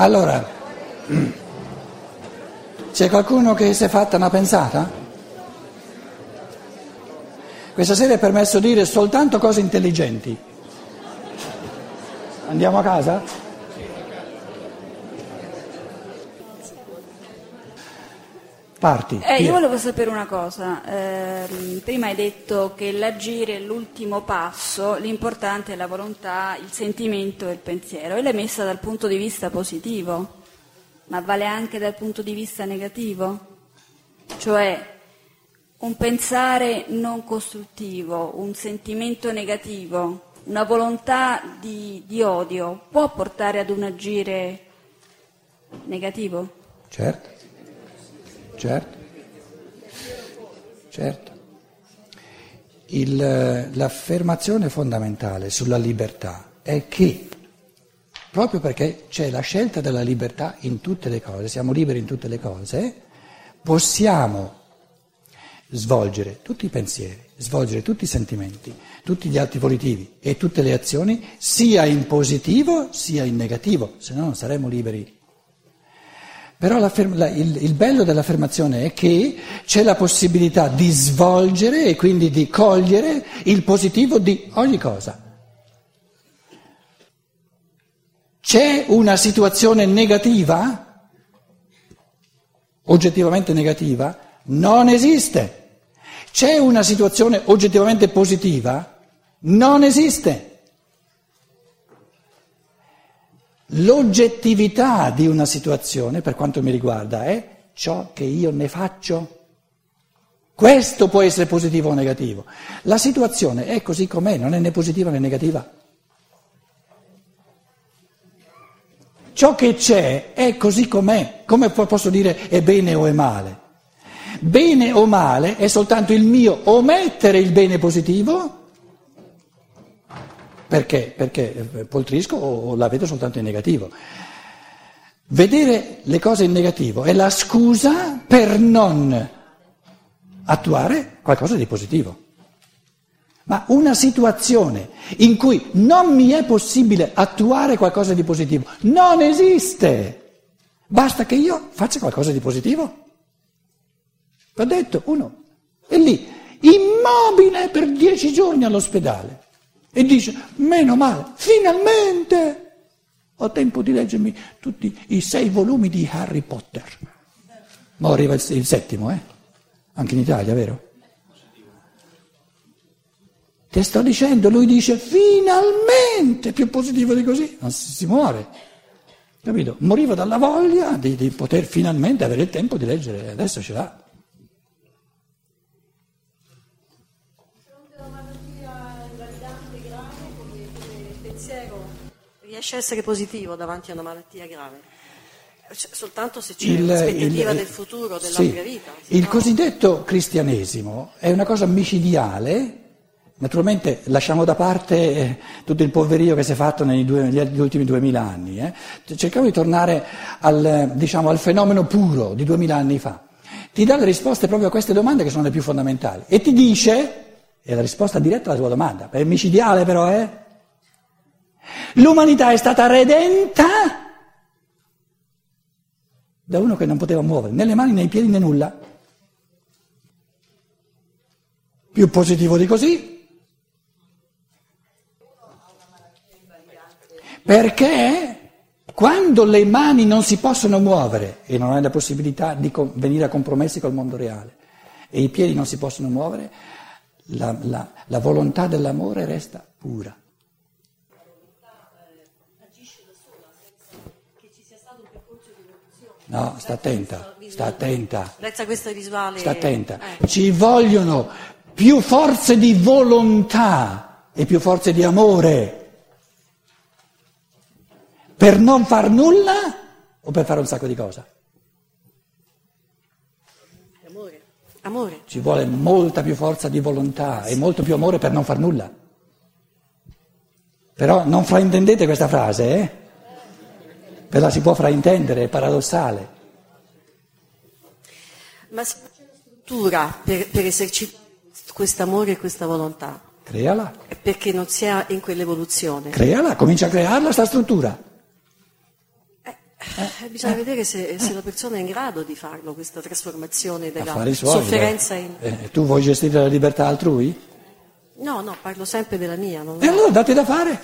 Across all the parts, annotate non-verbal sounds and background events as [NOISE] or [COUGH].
Allora, c'è qualcuno che si è fatta una pensata? Questa sera è permesso dire soltanto cose intelligenti. Andiamo a casa? Parti. Eh, io volevo sapere una cosa. Ehm, prima hai detto che l'agire è l'ultimo passo, l'importante è la volontà, il sentimento e il pensiero. E l'hai messa dal punto di vista positivo, ma vale anche dal punto di vista negativo? Cioè un pensare non costruttivo, un sentimento negativo, una volontà di, di odio può portare ad un agire negativo? Certo, certo, certo. Il- l'affermazione fondamentale sulla libertà è che, proprio perché c'è la scelta della libertà in tutte le cose, siamo liberi in tutte le cose, possiamo svolgere tutti i pensieri, svolgere tutti i sentimenti, tutti gli atti volitivi e tutte le azioni, sia in positivo sia in negativo, se no non saremmo liberi. Però la- il, il bello dell'affermazione è che c'è la possibilità di svolgere e quindi di cogliere il positivo di ogni cosa. C'è una situazione negativa, oggettivamente negativa, non esiste. C'è una situazione oggettivamente positiva, non esiste. L'oggettività di una situazione, per quanto mi riguarda, è ciò che io ne faccio. Questo può essere positivo o negativo. La situazione è così com'è, non è né positiva né negativa. Ciò che c'è è così com'è. Come po- posso dire è bene o è male? Bene o male è soltanto il mio omettere il bene positivo perché? Perché eh, poltrisco o la vedo soltanto in negativo. Vedere le cose in negativo è la scusa per non attuare qualcosa di positivo. Ma una situazione in cui non mi è possibile attuare qualcosa di positivo non esiste. Basta che io faccia qualcosa di positivo. L'ho detto, uno è lì, immobile per dieci giorni all'ospedale e dice, meno male, finalmente ho tempo di leggermi tutti i sei volumi di Harry Potter. Ma arriva il, il settimo, eh? Anche in Italia, vero? Ti sto dicendo, lui dice finalmente, più positivo di così, non si, si muore. Capito? Moriva dalla voglia di, di poter finalmente avere il tempo di leggere, adesso ce l'ha. fronte a una malattia invalidante grave, come, come il pensiero riesce a essere positivo davanti a una malattia grave? Cioè, soltanto se c'è Il- l'aspettativa il- del futuro, della sì, vita. Il no? cosiddetto cristianesimo è una cosa micidiale. Naturalmente lasciamo da parte eh, tutto il poverio che si è fatto negli, due- negli ultimi duemila anni. eh. Cerchiamo di tornare al, diciamo, al fenomeno puro di duemila anni fa. Ti dà le risposte proprio a queste domande che sono le più fondamentali e ti dice, è la risposta diretta alla tua domanda, è micidiale però, eh? L'umanità è stata redenta da uno che non poteva muovere né le mani né i piedi né nulla. Più positivo di così. Perché quando le mani non si possono muovere e non hai la possibilità di venire a compromessi col mondo reale e i piedi non si possono muovere, la, la- la volontà dell'amore resta pura. No, sta attenta, sta attenta. Sta attenta. eh, Ci vogliono più forze di volontà e più forze di amore per non far nulla o per fare un sacco di cose. amore. Amore. Ci vuole molta più forza di volontà e molto più amore per non far nulla. Però non fraintendete questa frase, eh? Ve la si può fraintendere, è paradossale. Ma se c'è una struttura per, per esercitare quest'amore e questa volontà, Creala, perché non si è in quell'evoluzione. creala, comincia a crearla sta struttura. Eh, bisogna vedere se, se, la persona è in grado di farlo, questa trasformazione della suoi, sofferenza in... Eh, tu vuoi gestire la libertà altrui? No, no, parlo sempre della mia. Non... E allora date da fare.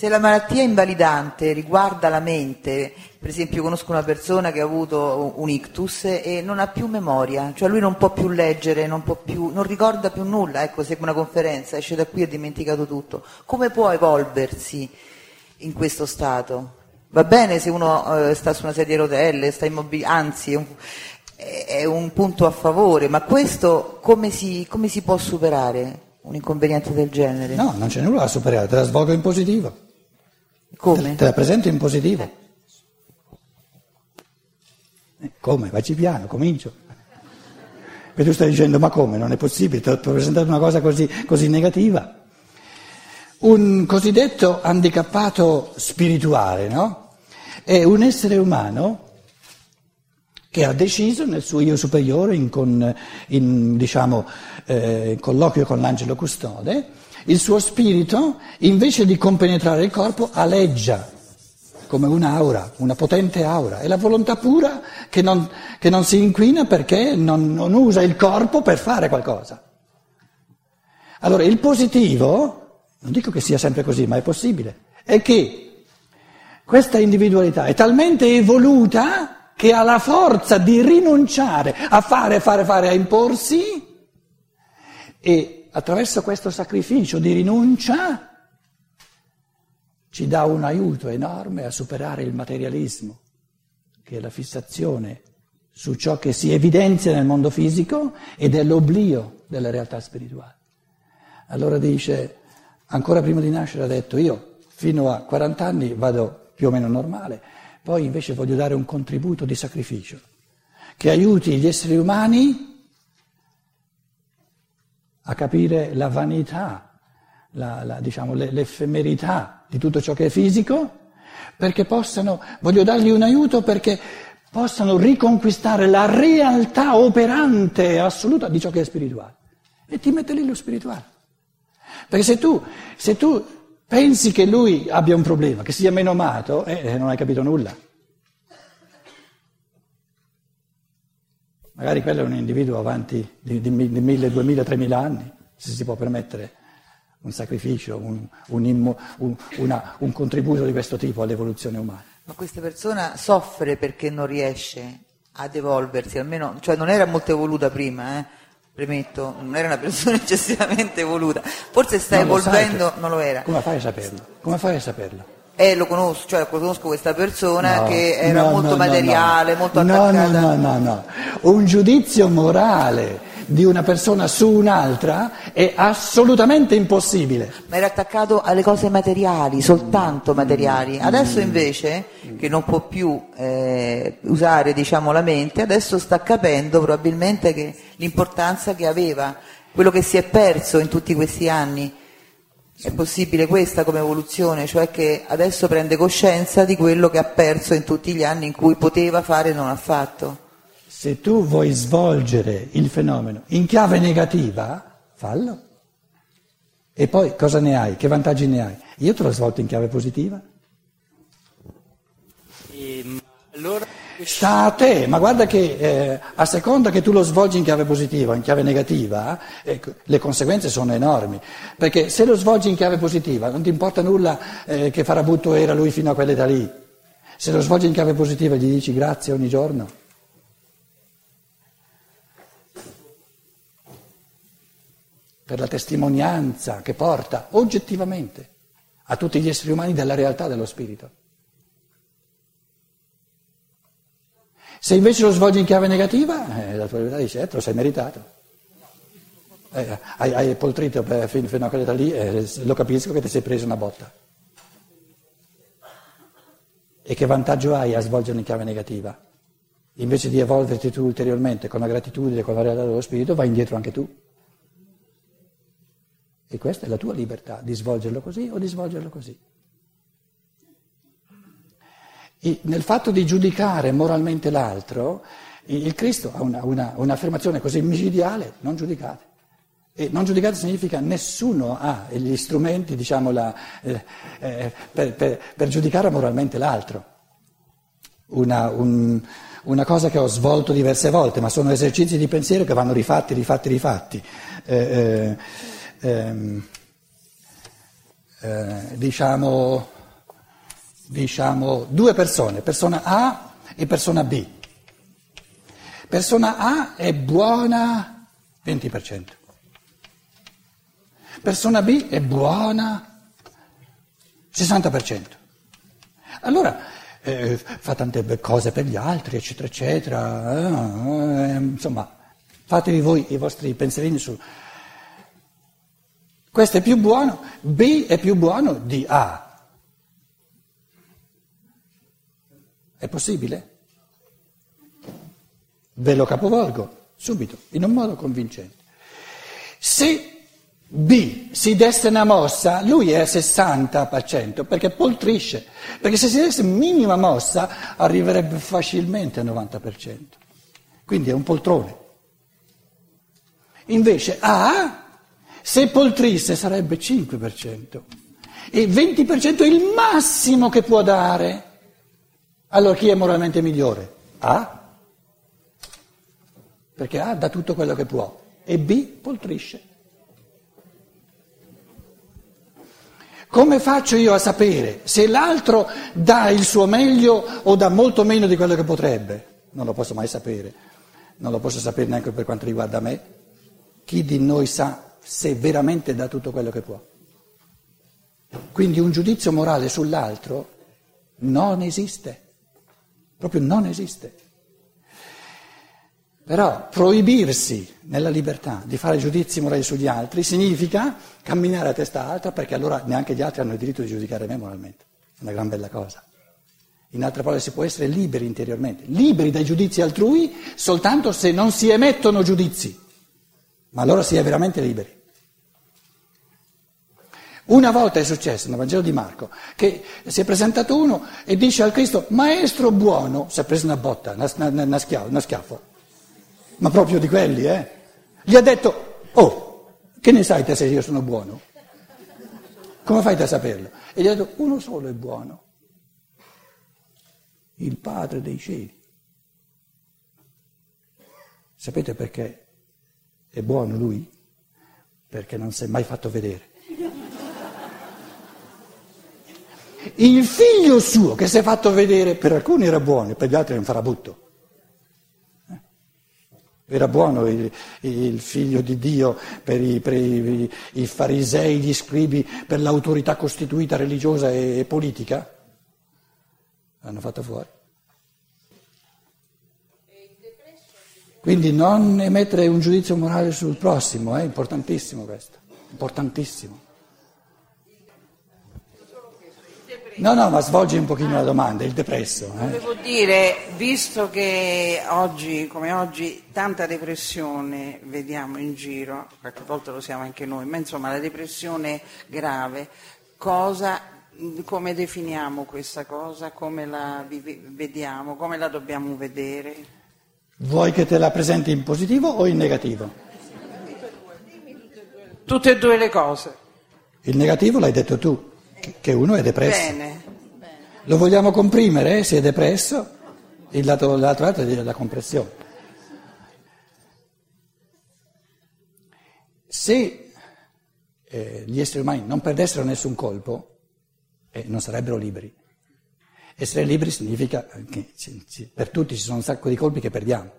Se la malattia invalidante riguarda la mente, per esempio conosco una persona che ha avuto un ictus e non ha più memoria, cioè lui non può più leggere, non, più, non ricorda più nulla, ecco, segue una conferenza, esce da qui e ha dimenticato tutto. Come può evolversi in questo stato? Va bene se uno eh, sta su una sedia a rotelle, sta immobile, anzi è un, è un, punto a favore, ma questo come si, come si può superare? Un inconveniente del genere? No, non c'è nulla da superare, te la svolgo in positivo. Come? Te la presento in positivo. Come? Vacci piano, comincio. E tu stai dicendo, ma come? Non è possibile, ti ho presentato una cosa così, così negativa. Un cosiddetto handicappato spirituale, no? È un essere umano che ha deciso nel suo io superiore, in, con, in diciamo, eh, colloquio con l'angelo custode, il suo spirito, invece di compenetrare il corpo, aleggia come un'aura, una potente aura. È la volontà pura che non, che non si inquina perché non, non usa il corpo per fare qualcosa. Allora, il positivo, non dico che sia sempre così, ma è possibile, è che questa individualità è talmente evoluta che ha la forza di rinunciare a fare, fare, fare, a imporsi e attraverso questo sacrificio di rinuncia ci dà un aiuto enorme a superare il materialismo, che è la fissazione su ciò che si evidenzia nel mondo fisico ed è l'oblio della realtà spirituale. Allora dice, ancora prima di nascere ha detto, io fino a 40 anni vado più o meno normale, poi invece voglio dare un contributo di sacrificio che aiuti gli esseri umani a capire la vanità, la, la, diciamo, l'effemerità di tutto ciò che è fisico, perché possano, voglio dargli un aiuto perché possano riconquistare la realtà operante assoluta di ciò che è spirituale. E ti mette lì lo spirituale. Perché se tu, se tu pensi che lui abbia un problema, che sia meno amato, eh, non hai capito nulla. Magari quello è un individuo avanti di, di, di mille, duemila, tremila anni, se si può permettere un sacrificio, un, un, immo, un, una, un contributo di questo tipo all'evoluzione umana. Ma questa persona soffre perché non riesce ad evolversi, almeno, cioè non era molto evoluta prima, eh? premetto, non era una persona [LAUGHS] eccessivamente evoluta, forse sta non evolvendo, non lo era. Come fai a saperlo? Come fai a saperlo? Eh, lo conosco, cioè conosco questa persona no, che era no, molto no, materiale, molto attaccata. No, no, no, no, un giudizio morale di una persona su un'altra è assolutamente impossibile. Ma era attaccato alle cose materiali, soltanto materiali. Adesso invece, che non può più eh, usare diciamo, la mente, adesso sta capendo probabilmente che l'importanza che aveva, quello che si è perso in tutti questi anni è possibile questa come evoluzione, cioè che adesso prende coscienza di quello che ha perso in tutti gli anni in cui poteva fare e non ha fatto. Se tu vuoi svolgere il fenomeno in chiave negativa, fallo. E poi cosa ne hai? Che vantaggi ne hai? Io te l'ho svolto in chiave positiva. E, ehm, allora... Sta a te, ma guarda che eh, a seconda che tu lo svolgi in chiave positiva o in chiave negativa, eh, le conseguenze sono enormi. Perché se lo svolgi in chiave positiva non ti importa nulla eh, che farabutto era lui fino a quell'età lì. Se lo svolgi in chiave positiva gli dici grazie ogni giorno. Per la testimonianza che porta oggettivamente a tutti gli esseri umani della realtà dello spirito. Se invece lo svolgi in chiave negativa, eh, la tua verità dice, eh, te lo sei meritato. Eh, hai, hai poltrito per, fino, fino, a quell'età lì, eh, lo capisco che ti sei preso una botta. E che vantaggio hai a svolgerlo in chiave negativa? Invece di evolverti tu ulteriormente con la gratitudine, con la realtà dello spirito, vai indietro anche tu. E questa è la tua libertà, di svolgerlo così o di svolgerlo così. Nel fatto di giudicare moralmente l'altro, il Cristo ha una, una, un'affermazione così micidiale, non giudicate. E non giudicare significa nessuno ha gli strumenti diciamo, la, eh, eh, per, per, per, giudicare moralmente l'altro. Una, un, una, cosa che ho svolto diverse volte, ma sono esercizi di pensiero che vanno rifatti, rifatti, rifatti. Eh, eh ehm, eh, diciamo, diciamo due persone, persona A e persona B. Persona A è buona 20%. Persona B è buona 60%. Allora eh, fa tante cose per gli altri, eccetera, eccetera. Eh, eh, insomma, fatevi voi i vostri pensierini su. Questo è più buono, B è più buono di A. È possibile? Ve lo capovolgo subito, in un modo convincente. Se B si desse una mossa, lui è al 60% perché poltrisce, perché se si desse minima mossa arriverebbe facilmente al 90%, quindi è un poltrone. Invece A, se poltrisse sarebbe 5% e 20% è il massimo che può dare. Allora chi è moralmente migliore? A, perché A dà tutto quello che può e B poltrisce. Come faccio io a sapere se l'altro dà il suo meglio o dà molto meno di quello che potrebbe? Non lo posso mai sapere, non lo posso sapere neanche per quanto riguarda me. Chi di noi sa se veramente dà tutto quello che può? Quindi un giudizio morale sull'altro non esiste, proprio non esiste. Però proibirsi nella libertà di fare giudizi morali sugli altri significa camminare a testa alta perché allora neanche gli altri hanno il diritto di giudicare me moralmente. È una gran bella cosa. In altre parole si può essere liberi interiormente, liberi dai giudizi altrui soltanto se non si emettono giudizi, ma allora si è veramente liberi. Una volta è successo nel Vangelo di Marco che si è presentato uno e dice al Cristo, maestro buono, si è preso una botta, una, una, una schiaffo, ma proprio di quelli, eh? Gli ha detto, oh, che ne sai te se io sono buono? Come fai a saperlo? E gli ha detto, uno solo è buono, il Padre dei cieli. Sapete perché è buono lui? Perché non si è mai fatto vedere. Il figlio suo che si è fatto vedere per alcuni era buono, per gli altri era un farabutto. Era buono il, il, figlio di Dio per, i, per i, i, farisei, gli scribi, per l'autorità costituita religiosa e, e politica? L'hanno fatto fuori. Quindi non emettere un giudizio morale sul prossimo, è importantissimo questo, importantissimo. No, no, ma svolgi un pochino la domanda, il depresso. Eh? Volevo dire, visto che oggi, come oggi, tanta depressione vediamo in giro, qualche volta lo siamo anche noi, ma insomma la depressione grave, cosa, come definiamo questa cosa, come la vediamo, come la dobbiamo vedere? Vuoi che te la presenti in positivo o in negativo? Tutte e due le cose. Il negativo l'hai detto tu che uno è depresso. Bene. Lo vogliamo comprimere se è depresso? Il lato, l'altro lato è la compressione. Se eh, gli esseri umani non perdessero nessun colpo, eh, non sarebbero liberi. Essere liberi significa che ci, ci, per tutti ci sono un sacco di colpi che perdiamo.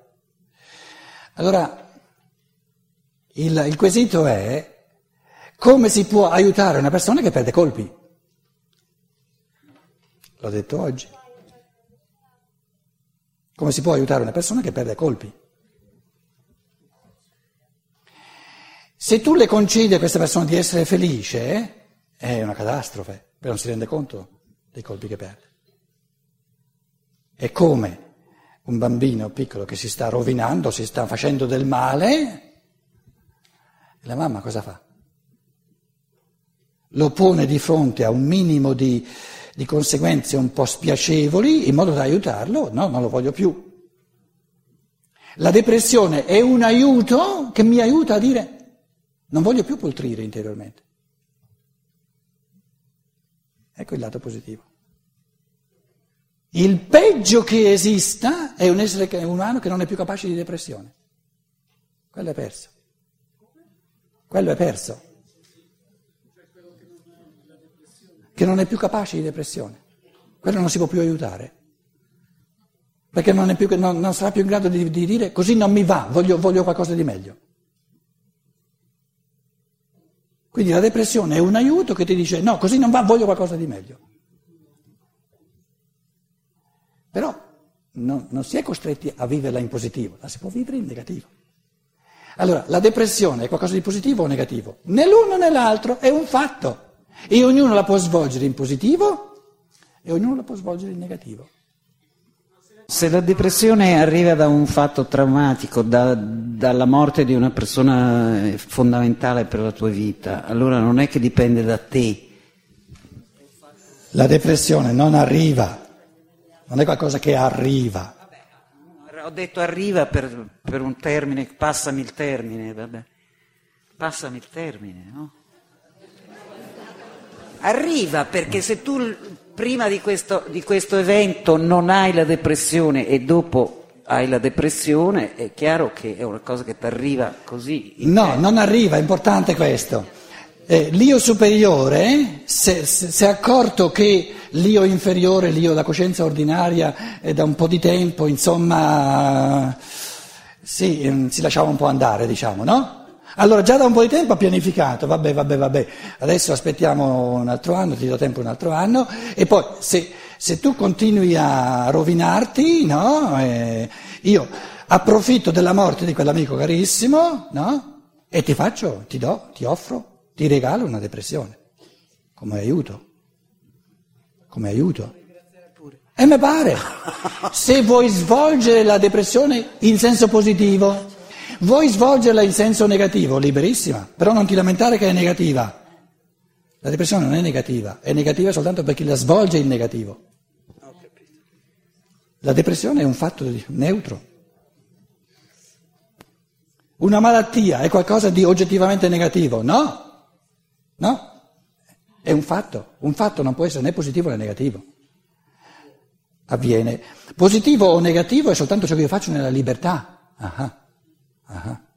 Allora, il, il quesito è come si può aiutare una persona che perde colpi? L'ho detto oggi. Come si può aiutare una persona che perde colpi? Se tu le concedi a questa persona di essere felice, è una catastrofe, perché non si rende conto dei colpi che perde. È come un bambino piccolo che si sta rovinando, si sta facendo del male, e la mamma cosa fa? Lo pone di fronte a un minimo di di conseguenze un po' spiacevoli in modo da aiutarlo, no, non lo voglio più. La depressione è un aiuto che mi aiuta a dire Non voglio più poltrire interiormente. Ecco il lato positivo. Il peggio che esista è un essere umano che non è più capace di depressione. Quello è perso. Quello è perso. Che non è più capace di depressione. Quello non si può più aiutare. Perché non, più, non, non sarà più in grado di, di, dire così non mi va, voglio, voglio qualcosa di meglio. Quindi la depressione è un aiuto che ti dice no, così non va, voglio qualcosa di meglio. Però non, non si è costretti a viverla in positivo, la si può vivere in negativo. Allora, la depressione è qualcosa di positivo o negativo? Né l'uno né l'altro, è un fatto. E ognuno la può svolgere in positivo e ognuno la può svolgere in negativo. Se la depressione arriva da un fatto traumatico, da, dalla morte di una persona eh, fondamentale per la tua vita, allora non è che dipende da te. La depressione non arriva, non è qualcosa che arriva. Ho detto arriva per, per un termine, passami il termine, vabbè. Passami il termine, no? Arriva perché se tu prima di questo, di questo evento non hai la depressione e dopo hai la depressione, è chiaro che è una cosa che ti arriva così. No, non arriva, è importante questo. Eh, l'io superiore si è accorto che l'io inferiore, l'io, la coscienza ordinaria, è da un po' di tempo, insomma, sì, mm, si lasciava un po' andare, diciamo, no? Allora già da un po' di tempo ha pianificato, vabbè, vabbè, vabbè, adesso aspettiamo un altro anno, ti do tempo un altro anno, e poi se, se tu continui a rovinarti, no, eh, io approfitto della morte di quell'amico carissimo, no, e ti faccio, ti do, ti offro, ti regalo una depressione, come aiuto, come aiuto. E mi pare, se vuoi svolgere la depressione in senso positivo, Vuoi svolgerla in senso negativo? Liberissima, però non ti lamentare che è negativa. La depressione non è negativa, è negativa soltanto per chi la svolge in negativo. La depressione è un fatto neutro. Una malattia è qualcosa di oggettivamente negativo? No, no, è un fatto. Un fatto non può essere né positivo né negativo. Avviene. Positivo o negativo è soltanto ciò che io faccio nella libertà. Ah. Uh-huh.